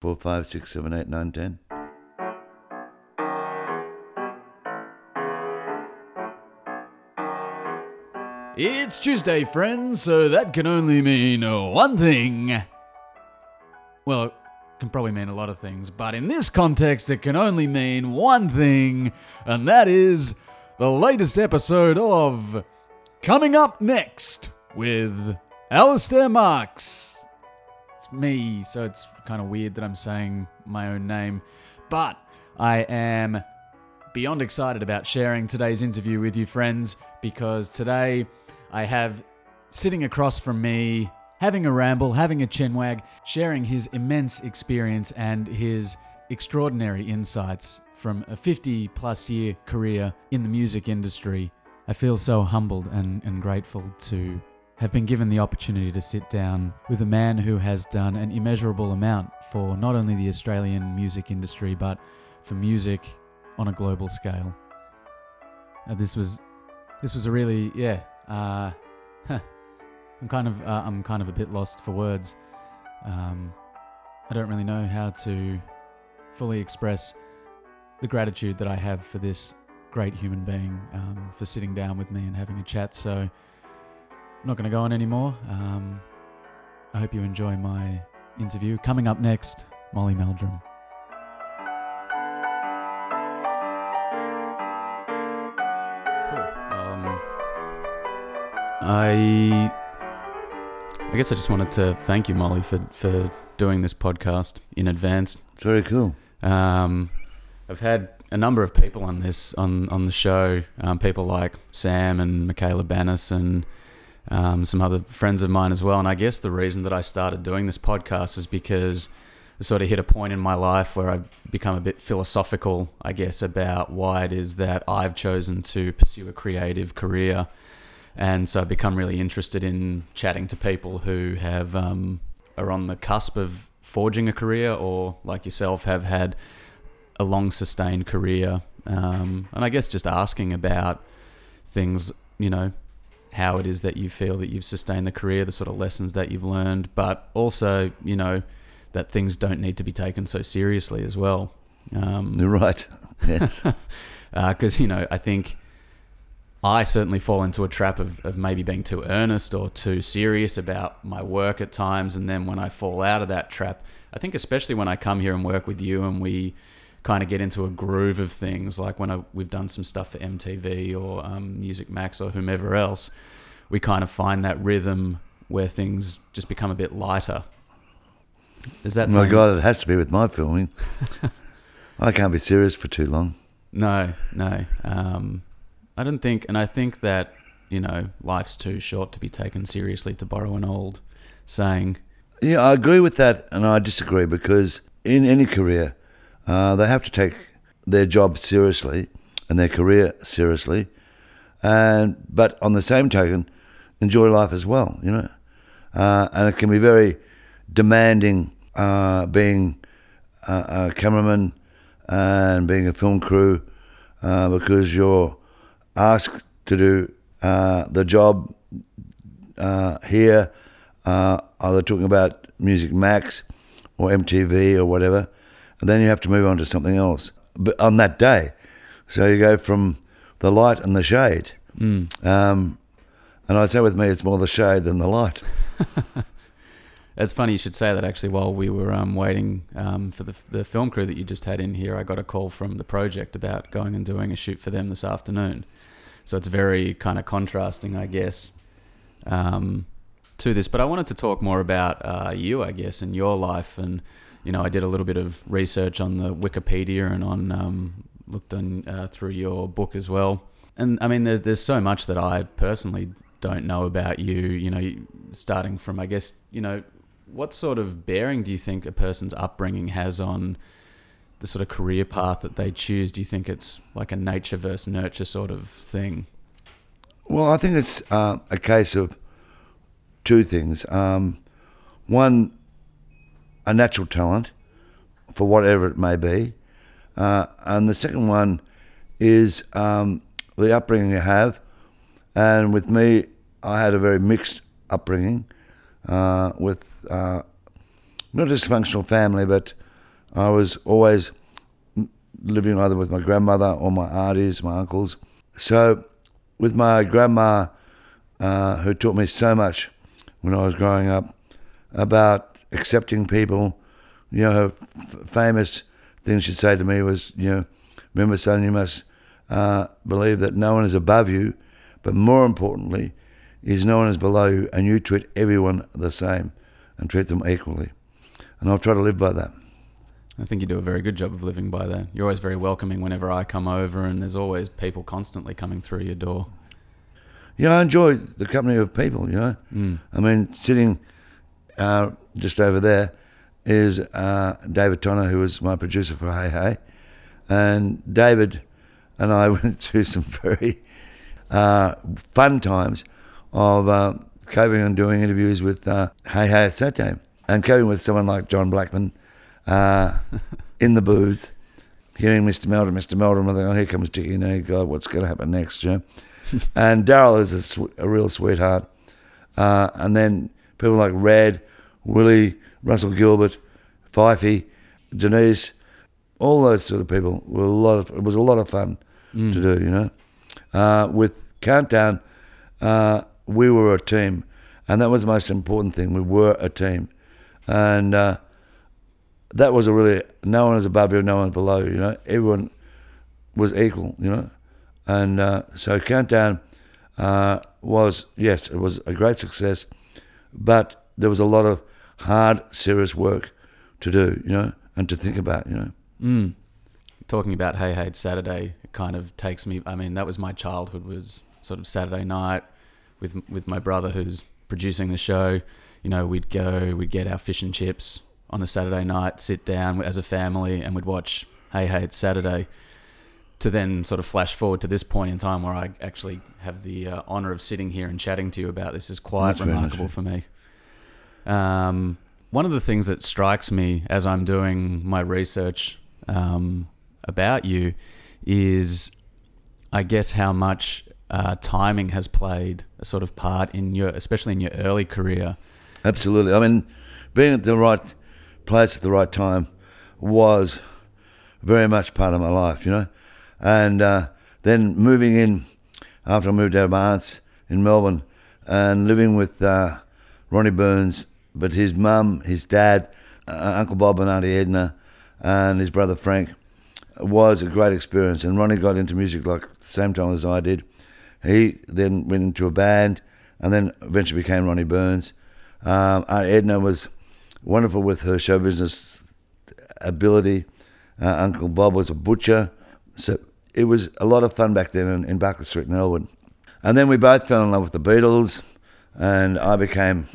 Four, five, six, seven, eight, nine, ten. It's Tuesday, friends, so that can only mean one thing. Well, it can probably mean a lot of things, but in this context, it can only mean one thing, and that is the latest episode of Coming Up Next with Alistair Marks. Me, so it's kind of weird that I'm saying my own name, but I am beyond excited about sharing today's interview with you, friends, because today I have sitting across from me, having a ramble, having a chinwag, sharing his immense experience and his extraordinary insights from a 50 plus year career in the music industry. I feel so humbled and, and grateful to have been given the opportunity to sit down with a man who has done an immeasurable amount for not only the Australian music industry, but for music on a global scale. Uh, this was this was a really yeah. Uh, I'm kind of uh, I'm kind of a bit lost for words. Um, I don't really know how to fully express the gratitude that I have for this great human being um, for sitting down with me and having a chat. So not going to go on anymore. Um, I hope you enjoy my interview. Coming up next, Molly Meldrum. Cool. Um, I I guess I just wanted to thank you, Molly, for for doing this podcast in advance. It's very cool. Um, I've had a number of people on this on on the show. Um, people like Sam and Michaela Banas and um, some other friends of mine as well. And I guess the reason that I started doing this podcast is because I sort of hit a point in my life where I've become a bit philosophical, I guess, about why it is that I've chosen to pursue a creative career. And so I've become really interested in chatting to people who have um, are on the cusp of forging a career, or like yourself, have had a long sustained career. Um, and I guess just asking about things, you know, how it is that you feel that you've sustained the career, the sort of lessons that you've learned, but also, you know, that things don't need to be taken so seriously as well. Um, You're right. Yes. because you know I think I certainly fall into a trap of, of maybe being too earnest or too serious about my work at times, and then when I fall out of that trap, I think especially when I come here and work with you and we kind of get into a groove of things, like when I, we've done some stuff for MTV or um, Music Max or whomever else, we kind of find that rhythm where things just become a bit lighter. Is that my something- God, it has to be with my filming. I can't be serious for too long. No, no. Um, I don't think, and I think that you know, life's too short to be taken seriously. To borrow an old saying, Yeah, I agree with that, and I disagree because in any career, uh, they have to take their job seriously and their career seriously, and but on the same token, enjoy life as well. You know, uh, and it can be very demanding uh, being a, a cameraman and being a film crew uh, because you're asked to do uh, the job uh, here, uh, either talking about Music Max or MTV or whatever, and then you have to move on to something else. But on that day, so you go from the light and the shade. Um, and I'd say with me, it's more the shade than the light. It's funny you should say that. Actually, while we were um, waiting um, for the the film crew that you just had in here, I got a call from the project about going and doing a shoot for them this afternoon. So it's very kind of contrasting, I guess, um, to this. But I wanted to talk more about uh, you, I guess, and your life. And you know, I did a little bit of research on the Wikipedia and on um, looked on uh, through your book as well. And I mean, there's there's so much that I personally don't know about you. You know, starting from I guess you know what sort of bearing do you think a person's upbringing has on the sort of career path that they choose? Do you think it's like a nature versus nurture sort of thing? Well, I think it's uh, a case of two things. Um, one, a natural talent for whatever it may be. Uh, and the second one is um, the upbringing you have. And with me, I had a very mixed upbringing uh, with uh, not a dysfunctional family, but I was always living either with my grandmother or my aunties, my uncles. So, with my grandma, uh, who taught me so much when I was growing up about accepting people, you know, her f- famous thing she'd say to me was, you know, remember, son, you must uh, believe that no one is above you, but more importantly, is no one is below you, and you treat everyone the same and treat them equally. And I'll try to live by that. I think you do a very good job of living by that. You're always very welcoming whenever I come over, and there's always people constantly coming through your door. Yeah, I enjoy the company of people, you know. Mm. I mean, sitting uh, just over there is uh, David Tonner, who was my producer for Hey Hey. And David and I went through some very uh, fun times of uh, coping and doing interviews with uh, Hey Hey at Saturday and coping with someone like John Blackman uh, in the booth, hearing Mr. Meldrum, Mr. Meldrum, and thinking, oh, here comes Dickie, you know, God, what's going to happen next, you know? and Daryl is a, sw- a real sweetheart. Uh, and then people like Red, Willie, Russell Gilbert, Fifey, Denise, all those sort of people were a lot of. It was a lot of fun to do, you know. Uh, with Countdown, uh, we were a team, and that was the most important thing. We were a team, and uh, that was a really no one is above you, no one is below you. You know, everyone was equal. You know, and uh, so Countdown uh, was yes, it was a great success, but there was a lot of hard, serious work to do. You know, and to think about. You know. Mm. Talking about Hey Hey It's Saturday, it kind of takes me. I mean, that was my childhood. Was sort of Saturday night with with my brother who's producing the show. You know, we'd go, we'd get our fish and chips on a Saturday night, sit down as a family, and we'd watch Hey Hey It's Saturday. To then sort of flash forward to this point in time where I actually have the uh, honor of sitting here and chatting to you about this is quite That's remarkable for me. Um, one of the things that strikes me as I'm doing my research um, about you is, I guess, how much uh, timing has played a sort of part in your, especially in your early career. Absolutely. I mean, being at the right place at the right time was very much part of my life, you know. And uh, then moving in after I moved out of my aunt's in Melbourne and living with uh, Ronnie Burns, but his mum, his dad, uh, Uncle Bob and Auntie Edna, and his brother Frank was a great experience. And Ronnie got into music like the same time as I did. He then went into a band and then eventually became Ronnie Burns. Um, Aunt Edna was wonderful with her show business ability. Uh, Uncle Bob was a butcher. So it was a lot of fun back then in, in Street in Elwood. And then we both fell in love with the Beatles, and I became,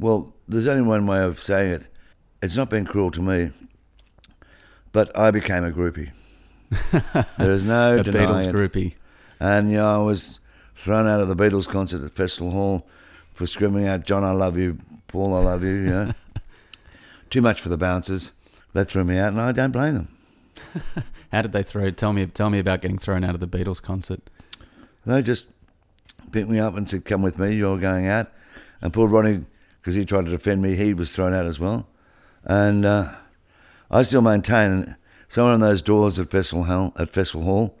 well, there's only one way of saying it. It's not been cruel to me, but I became a groupie. there is no a denying Beatles it. groupie. And you know, I was thrown out of the Beatles concert at Festival Hall for screaming out, "John, I love you," "Paul, I love you." You know, too much for the bouncers. They threw me out, and I don't blame them. How did they throw? Tell me, tell me about getting thrown out of the Beatles concert. They just picked me up and said, "Come with me. You're going out." And poor Ronnie, because he tried to defend me, he was thrown out as well. And uh, I still maintain somewhere on those doors at Festival Hall, at Festival Hall,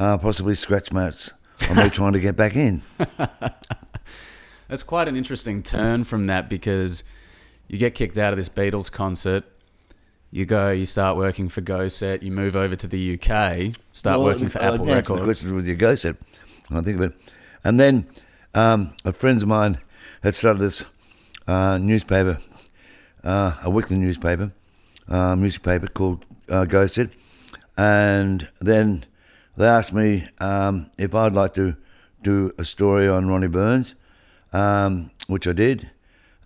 are possibly scratch marks on me trying to get back in. That's quite an interesting turn from that because you get kicked out of this Beatles concert. You go, you start working for Go Set, you move over to the UK, start Well, working for Apple the Records. question with your go set. I think of it. And then um, a friend of mine had started this uh, newspaper, uh, a weekly newspaper, uh, music paper called uh, Go And then they asked me um, if I'd like to do a story on Ronnie Burns, um, which I did.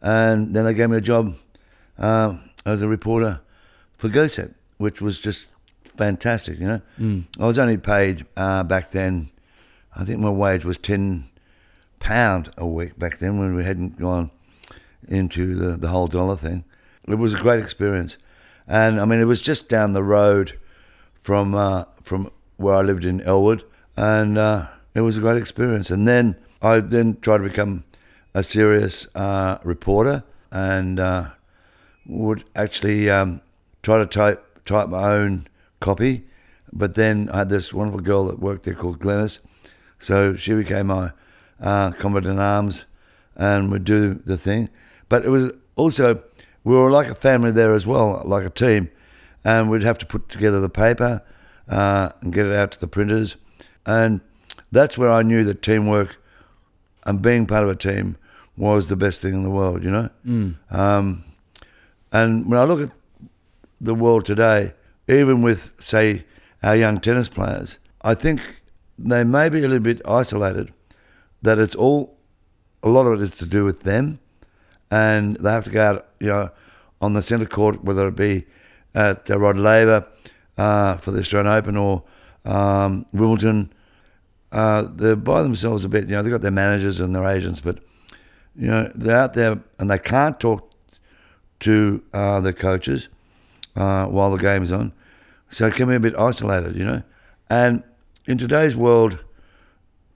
And then they gave me a job uh, as a reporter for Go Set, which was just fantastic, you know. I was only paid uh, back then, I think my wage was £10 a week back then when we hadn't gone into the, the whole dollar thing. It was a great experience. And I mean, it was just down the road from uh, from where I lived in Elwood, and uh, it was a great experience. And then I then tried to become a serious uh, reporter, and uh, would actually um, try to type type my own copy. But then I had this wonderful girl that worked there called Glennis, so she became my uh, comrade in arms, and would do the thing. But it was also we were like a family there as well, like a team, and we'd have to put together the paper uh, and get it out to the printers, and that's where I knew that teamwork and being part of a team was the best thing in the world. You know. Um, and when I look at the world today, even with, say, our young tennis players, I think they may be a little bit isolated, that it's all, a lot of it is to do with them, and they have to go out, you know, on the centre court, whether it be at uh, Rod Laver uh, for the Australian Open or um, Wimbledon. Uh, they're by themselves a bit, you know, they've got their managers and their agents, but, you know, they're out there and they can't talk to uh, the coaches uh, while the game's on. So it can be a bit isolated, you know. And in today's world,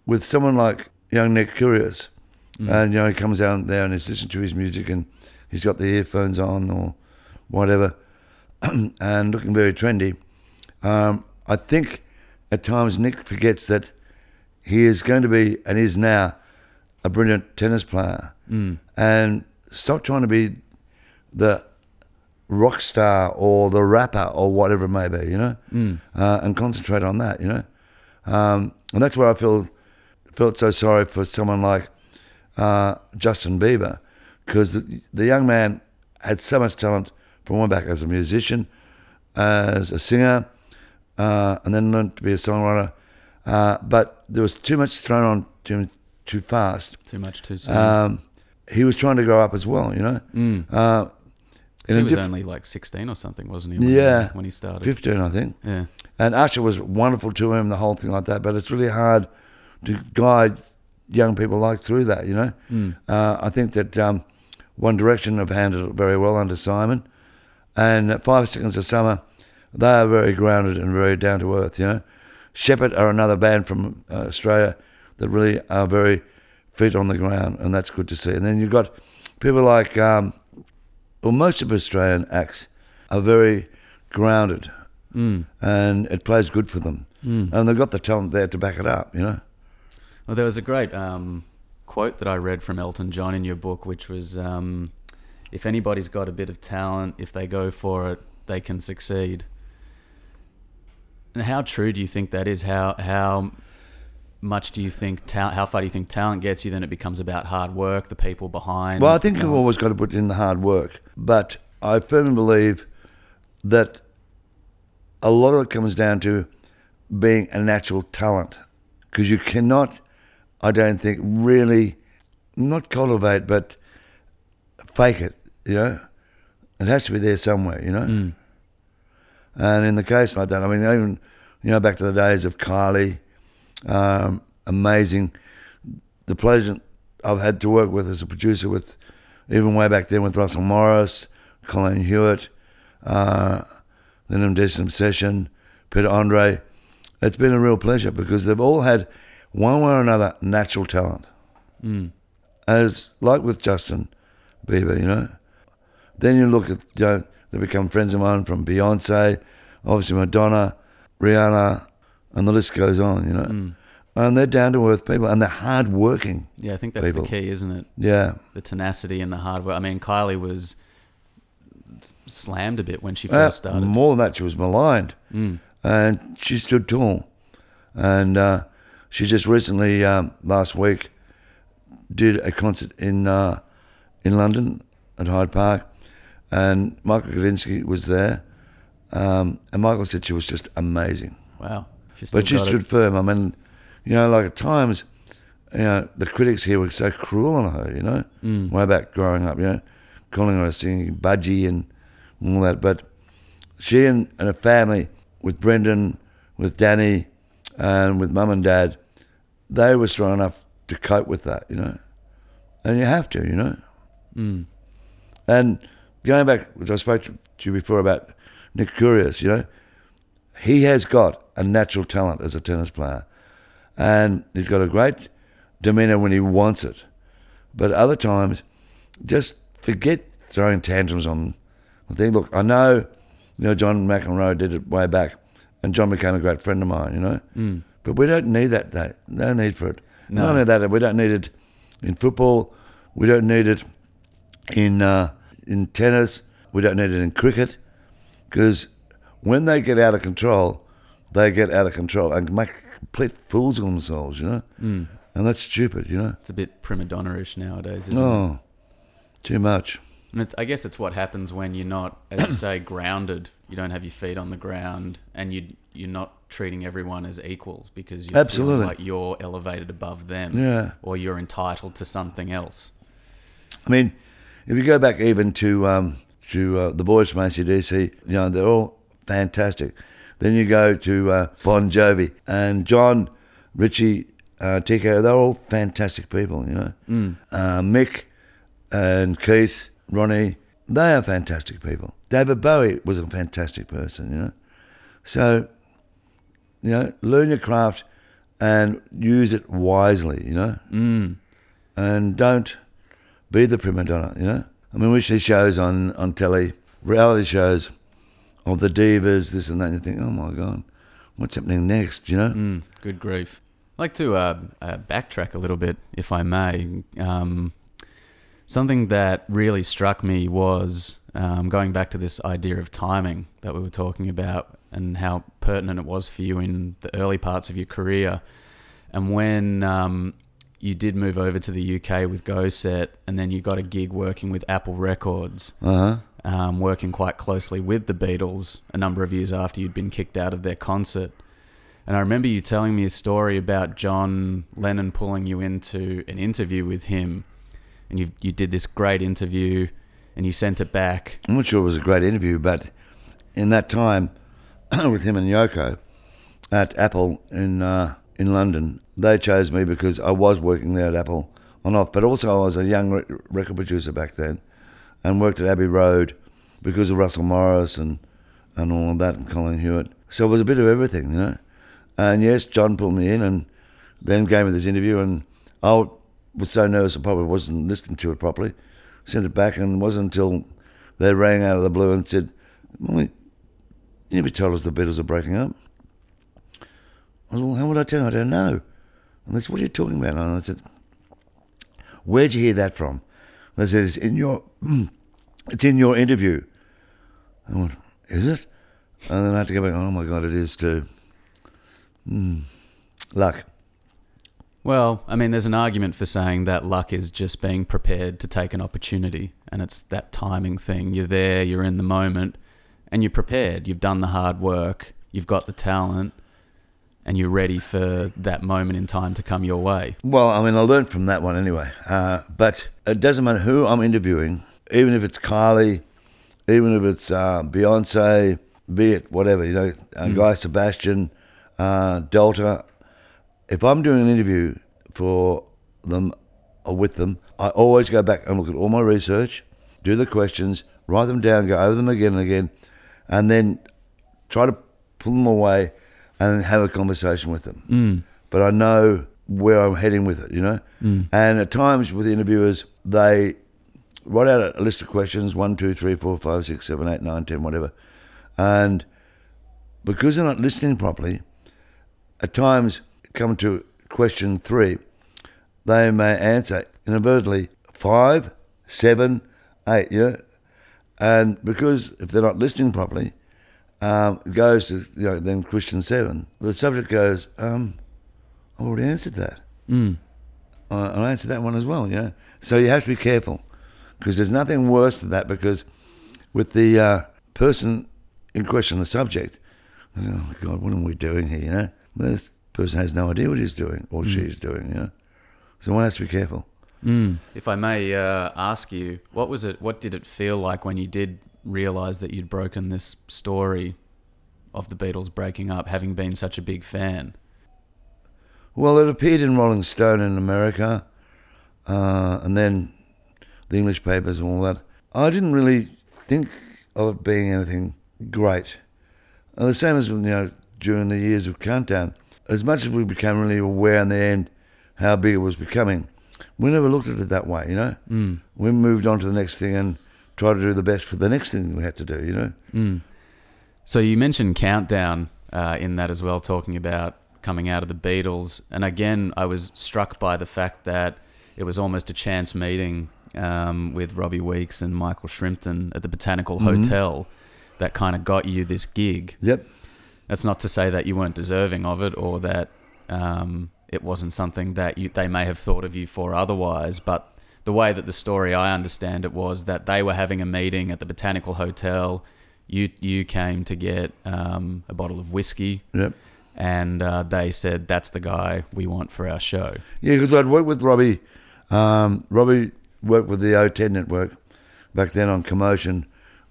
with someone like young Nick Kyrgios, and you know he comes out there and he's listening to his music and he's got the earphones on or whatever, and looking very trendy. Um, I think at times Nick forgets that he is going to be and is now a brilliant tennis player, and stop trying to be the rock star or the rapper or whatever it may be, you know, uh, and concentrate on that, you know. Um, and that's where I feel felt so sorry for someone like uh, Justin Bieber, because the, the young man had so much talent from one back as a musician, as a singer, uh, and then learned to be a songwriter. Uh, but there was too much thrown on to him too fast. Too much too soon. Um, he was trying to grow up as well, you know. Uh, he was diff- only like 16 or something, wasn't he? When Yeah. When he started. 15, I think. Yeah. And Usher was wonderful to him, the whole thing like that. But it's really hard to guide young people like through that, you know. Uh, I think that um, One Direction have handled it very well under Simon, and Five Seconds of Summer, they are very grounded and very down to earth, you know. Sheppard are another band from uh, Australia that really are very feet on the ground, and that's good to see. And then you've got people like, um, well, most of Australian acts are very grounded, and it plays good for them. And they've got the talent there to back it up, you know. Well, there was a great um, quote that I read from Elton John in your book, which was um, if anybody's got a bit of talent, if they go for it, they can succeed. And how true do you think that is? How how much do you think ta- how far do you think talent gets you? Then it becomes about hard work, the people behind. Well, I think you you've always got to put in the hard work, but I firmly believe that a lot of it comes down to being a natural talent because you cannot, I don't think, really not cultivate, but fake it. You know, it has to be there somewhere. You know, and in the case like that, I mean, even you know, back to the days of Kylie, um, amazing. The pleasure I've had to work with as a producer with, even way back then with Russell Morris, Colleen Hewett, uh, then Indecent Obsession, Peter Andre. It's been a real pleasure because they've all had one way or another natural talent. As like with Justin Bieber, you know. Then you look at, you know, they become friends of mine from Beyonce, obviously Madonna, Rihanna, and the list goes on, you know. And they're down to earth people and they're hard working. Yeah, I think that's people. the key, isn't it? Yeah. The tenacity and the hard work. I mean, Kylie was slammed a bit when she Uh, first started. more than that, she was maligned. And she stood tall. And uh, she just recently, um, last week, did a concert in uh, in London at Hyde Park. And Michael Gudinski was there. Um, and Michael said she was just amazing. Wow. She But she got it. stood firm. I mean, you know, like at times, you know, the critics here were so cruel on her, you know, Mm. way back growing up, you know, calling her a singing budgie and all that. But she and, and her family, with Brendan, with Danny, and with mum and dad, they were strong enough to cope with that, you know. And you have to, you know. Mm. And going back, which I spoke to you before about Nick Kyrgios, you know, he has got a natural talent as a tennis player. And he's got a great demeanour when he wants it. But other times, just forget throwing tantrums on the thing. Look, I know You know, John McEnroe did it way back, and John became a great friend of mine. You know, mm. but we don't need that. That no need for it. No. Not only that, we don't need it in football. We don't need it in uh, in tennis. We don't need it in cricket, because when they get out of control, they get out of control and make complete fools of themselves. You know, Mm. and that's stupid. You know. It's a bit prima donna-ish nowadays, isn't it? No, too much. And it, I guess it's what happens when you're not, as you say, grounded. You don't have your feet on the ground, and you you're not treating everyone as equals because you're Absolutely. like you're elevated above them, Yeah. or you're entitled to something else. I mean, if you go back even to um, to uh, the boys from ACDC, you know, they're all fantastic. Then you go to uh, Bon Jovi and John, Richie, uh, Tico, they're all fantastic people, you know. Uh, Mick and Keith, Ronnie, they are fantastic people. David Bowie was a fantastic person, you know. So, you know, learn your craft and use it wisely, you know. Mm. And don't be the prima donna, you know? I mean, we see shows on, on telly, reality shows of the divas, this and that, and you think, oh my God, what's happening next, you know? Mm, good grief. I'd like to uh, uh, backtrack a little bit, if I may. Um, something that really struck me was um, going back to this idea of timing that we were talking about and how pertinent it was for you in the early parts of your career. And when um, you did move over to the UK with Go Set, and then you got a gig working with Apple Records, Uh huh. um, working quite closely with the Beatles a number of years after you'd been kicked out of their concert. And I remember you telling me a story about John Lennon pulling you into an interview with him, and you you did this great interview, and you sent it back. I'm not sure it was a great interview, but in that time with him and Yoko at Apple in uh, in London, they chose me because I was working there at Apple on off, but also I was a young re- record producer back then and worked at Abbey Road because of Russell Morris and, and all of that and Colleen Hewett. So it was a bit of everything, you know. And yes, John pulled me in and then gave me this interview, and I was so nervous I probably wasn't listening to it properly. Sent it back, and it wasn't until they rang out of the blue and said, well, you never told us the Beatles are breaking up. I said, well, how would I tell you? I don't know. And they said, what are you talking about? And I said, where'd you hear that from? They said, it's in your, it's in your interview. I went, is it? And then I had to go back, oh my God, it is too. Hmm. Luck. Well, I mean, there's an argument for saying that luck is just being prepared to take an opportunity, and it's that timing thing. You're there, you're in the moment, and you're prepared. You've done the hard work, you've got the talent, and you're ready for that moment in time to come your way. Well, I mean, I learned from that one anyway. Uh, but it doesn't matter who I'm interviewing, even if it's Kylie, even if it's uh, Beyonce, be it whatever, you know, uh, Guy Sebastian, uh, Delta. If I'm doing an interview for them or with them, I always go back and look at all my research, do the questions, write them down, go over them again and again, and then try to pull them away and have a conversation with them Mm. but I know where I'm heading with it, you know. Mm. And at times with the interviewers, they write out a list of questions one, two, three, four, five, six, seven, eight, nine, ten, whatever. And because they're not listening properly, at times come to question three, they may answer inadvertently five, seven, eight, you know. And because if they're not listening properly, um, it goes to you know then question seven. The subject goes, um, I already answered that. Mm. Uh, I answered that one as well. Yeah. So you have to be careful because there's nothing worse than that. Because with the uh, person in question, the subject, oh my God, what are we doing here? You know, person has no idea what he's doing or she's doing. You know, so one has to be careful. Mm. If I may uh, ask you, what was it? What did it feel like when you did realize that you'd broken this story of the Beatles breaking up, having been such a big fan? Well, it appeared in Rolling Stone in America, uh, and then the English papers and all that. I didn't really think of it being anything great. And the same as you know during the years of Countdown. As much as we became really aware in the end how big it was becoming, we never looked at it that way. You know, Mm. we moved on to the next thing and tried to do the best for the next thing we had to do. You know. Mm. So you mentioned Countdown uh, in that as well, talking about coming out of the Beatles. And again, I was struck by the fact that it was almost a chance meeting um, with Robbie Weekes and Michael Shrimpton at the Botanical Hotel that kind of got you this gig. Yep. That's not to say that you weren't deserving of it or that um, it wasn't something that you, they may have thought of you for otherwise, but the way that the story I understand it was that they were having a meeting at the Botanical Hotel. You you came to get um, a bottle of whiskey, Yep. and uh, they said that's the guy we want for our show. Yeah, because I'd worked with Robbie. Um, Robbie worked with the O10 network back then on Commotion,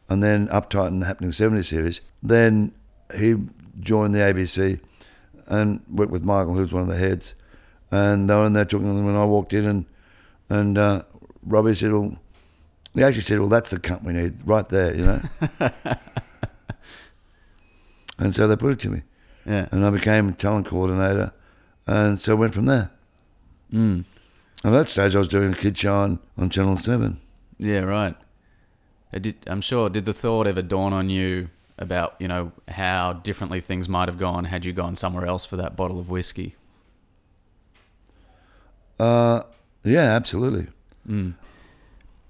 and then Uptight and the Happening 70 series. Then he joined the ABC and worked with Michael, who's one of the heads. And they were in there talking to them when I walked in, and and uh, Robbie said, "Well, he actually said, well, that's the cunt we need right there, you know." and so they put it to me, Yeah. and I became talent coordinator, and so went from there. Mm. At that stage, I was doing a kid show on, on Channel 7. Yeah, right. I did, I'm sure. Did the thought ever dawn on you about you know how differently things might have gone had you gone somewhere else for that bottle of whiskey? Uh, yeah, absolutely. Mm.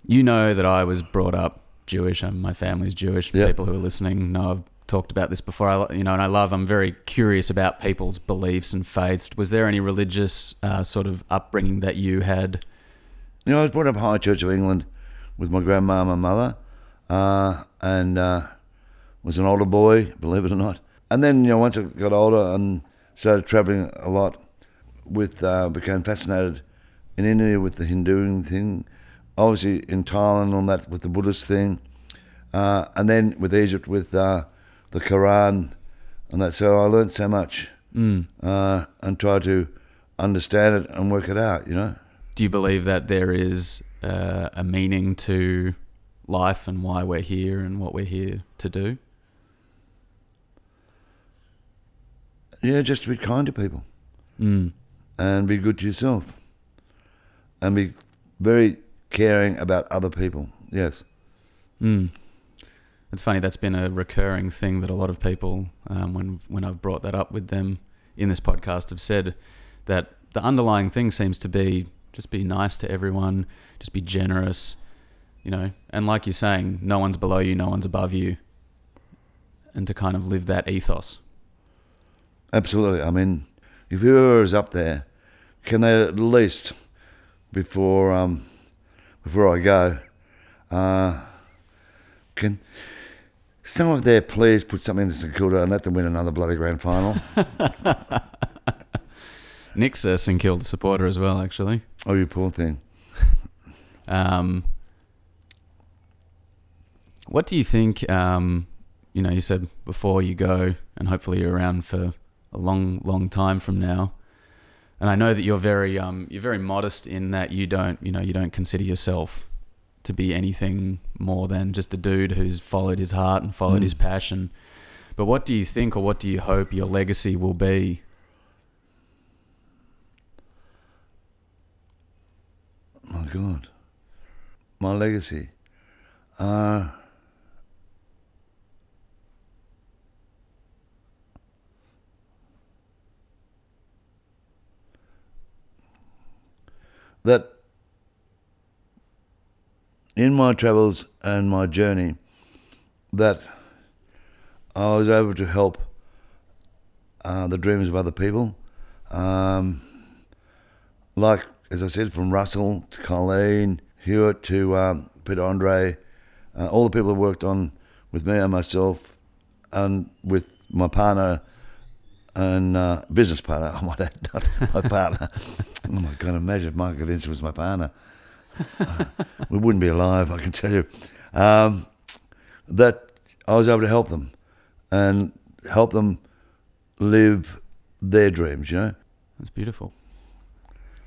You know that I was brought up Jewish. and my family's Jewish. Yep. People who are listening know I've talked about this before. I, you know, and I love. I'm very curious about people's beliefs and faiths. Was there any religious uh, sort of upbringing that you had? You know, I was brought up High Church of England with my grandma and my mother, uh, and uh, was an older boy, believe it or not. And then, you know, once I got older and started travelling a lot, with uh, became fascinated in India with the Hindu thing, obviously in Thailand on that with the Buddhist thing, uh, and then with Egypt with uh, the Quran and that. So I learned so much Mm. uh, and tried to understand it and work it out. You know. Do you believe that there is uh, a meaning to life and why we're here and what we're here to do? Yeah, just to be kind to people Mm. and be good to yourself and be very caring about other people. Yes. Mm. It's funny. That's been a recurring thing that a lot of people, um, when when I've brought that up with them in this podcast, have said that the underlying thing seems to be just be nice to everyone, just be generous, you know. And like you're saying, no one's below you, no one's above you, and to kind of live that ethos. Absolutely. I mean, if whoever is up there, can they at least, before um, before I go, uh, can some of their players put something into St Kilda and let them win another bloody grand final? Nick's a St Kilda supporter as well, actually. oh, you poor thing. Um, what do you think? Um, you know, you said before you go, and hopefully you're around for a long, long time from now. And I know that you're very, um, you're very modest in that you don't, you know, you don't consider yourself to be anything more than just a dude who's followed his heart and followed Mm. his passion. But what do you think, or what do you hope your legacy will be? My God. My legacy. Uh, that in my travels and my journey, that I was able to help uh, the dreams of other people. Um, like as I said, from Russell to Colleen, Hewett to um, Peter Andre, uh, all the people that worked on with me and myself, and with my partner and uh, business partner. I might add, not my partner. oh my God! Imagine if Michael Vincent was my partner. Uh, we wouldn't be alive, I can tell you. Um, that I was able to help them and help them live their dreams. You know. That's beautiful.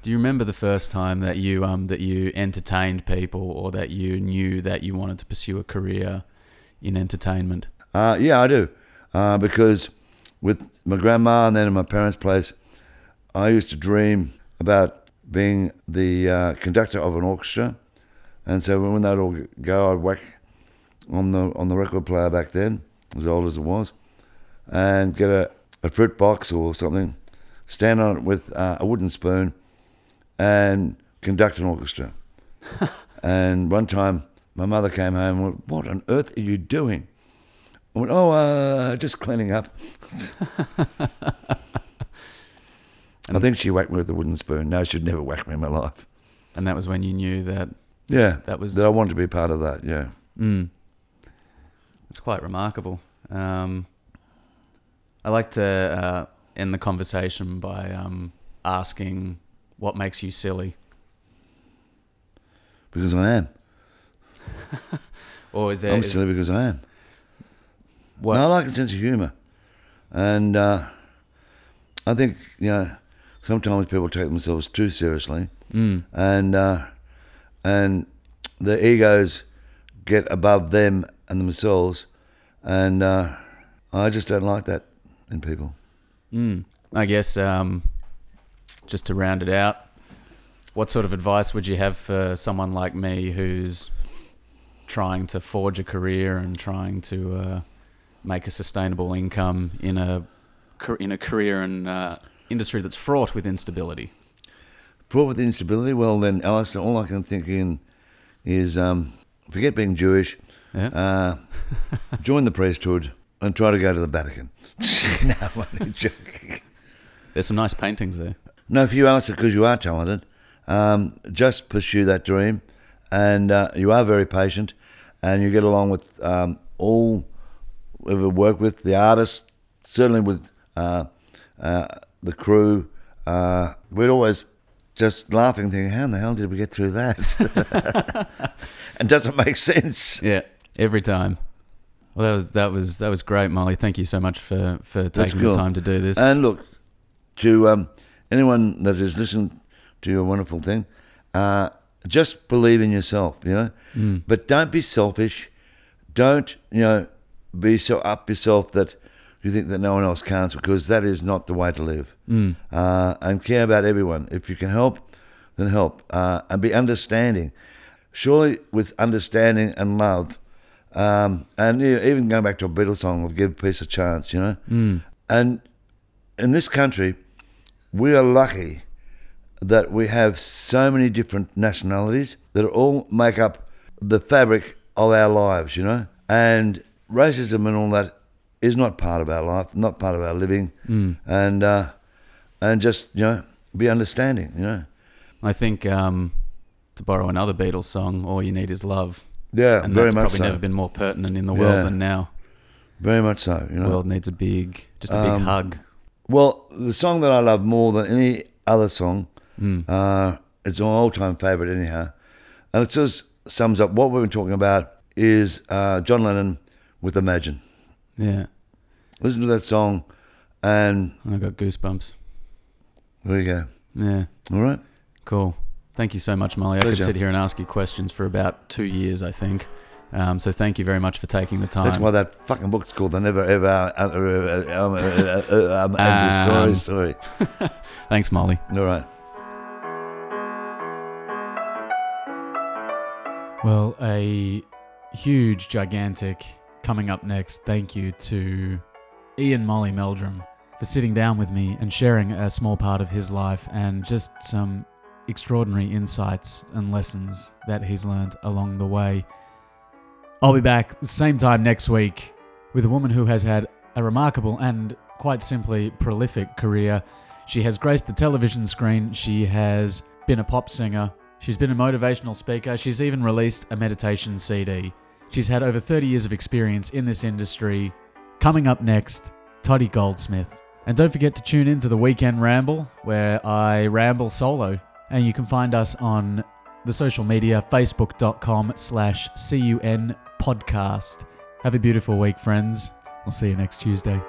Do you remember the first time that you um that you entertained people or that you knew that you wanted to pursue a career in entertainment? Uh, yeah, I do. Uh, because with my grandma and then in my parents' place, I used to dream about being the uh, conductor of an orchestra. And so when they'd all go, I'd whack on the on the record player back then, as old as it was, and get a, a fruit box or something, stand on it with uh, a wooden spoon, and conduct an orchestra. and one time, my mother came home and went, What on earth are you doing? I went, Oh, uh, just cleaning up. I think she whacked me with a wooden spoon. No, she'd never whacked me in my life. And that was when you knew that. Yeah, That was- that I wanted to be part of that. Yeah, Mm, it's quite remarkable. Um, I like to uh, end the conversation by um, asking what makes you silly, because I am. or is there? I'm is- silly because I am. What, No, I like a sense of humour, and uh, I think you know sometimes people take themselves too seriously, Mm, and uh, and their egos get above them and themselves, and uh, I just don't like that in people. mm. I guess um, just to round it out, what sort of advice would you have for someone like me who's trying to forge a career and trying to uh, make a sustainable income in a in a career and uh, industry that's fraught with instability? Fraught with instability. Well, then, Alistair, all I can think in is um, forget being Jewish, Yeah. uh, join the priesthood, and try to go to the Vatican. no, I'm joking. There's some nice paintings there. No, for you, Alistair, because you are talented, um, just pursue that dream, and uh, you are very patient, and you get along with um, all whoever work with the artists, certainly with uh, uh, the crew. Uh, we'd always just laughing, thinking, "How in the hell did we get through that?" and doesn't make sense. Yeah, every time. Well, that was that was that was great, Molly. Thank you so much for for taking cool. the time to do this. And look, to um, anyone that has listened to your wonderful thing, uh, just believe in yourself, you know. Mm. But don't be selfish. Don't you know be so up yourself that you think that no one else counts because that is not the way to live. Mm. Uh, and care about everyone. If you can help, then help. Uh, and be understanding. Surely, with understanding and love, um, and you know, even going back to a Beatles song of "Give Peace a Chance," you know. Mm. And in this country, we are lucky that we have so many different nationalities that all make up the fabric of our lives, you know? And racism and all that is not part of our life, not part of our living. Mm. And, uh, and just, you know, be understanding, you know? I think um, to borrow another Beatles song, "All You Need Is Love," Yeah, and very that's much probably so. never been more pertinent in the world Yeah. than now. very much so, you The know? world needs a big, just a big Um, hug. Well, the song that I love more than any other song, Mm. uh, it's an all-time favorite anyhow, and it just sums up what we've been talking about. Is uh, John Lennon with "Imagine"? Yeah, Listen to that song, and I got goosebumps. there you go. Yeah, All right, cool. Thank you so much, Molly. I could sit here and ask you questions for about two years, I think. Um, so thank you very much for taking the time. that's why that fucking book's called "The Never Ever uh, uh, uh, um, uh, uh, uh, um, Um. Story." Story. Thanks, Molly. All right. Well, a huge, gigantic coming up next. Thank you to Ian Molly Meldrum for sitting down with me and sharing a small part of his life and just some extraordinary insights and lessons that he's learned along the way. I'll be back the same time next week with a woman who has had a remarkable and quite simply prolific career. She has graced the television screen, she has been a pop singer, she's been a motivational speaker, she's even released a meditation CD. She's had over 30 years of experience in this industry. Coming up next, Tottie Goldsmith. And don't forget to tune in to the Weekend Ramble, where I ramble solo. And you can find us on the social media, facebook.com slash CUN podcast. Have a beautiful week, friends. We'll see you next Tuesday.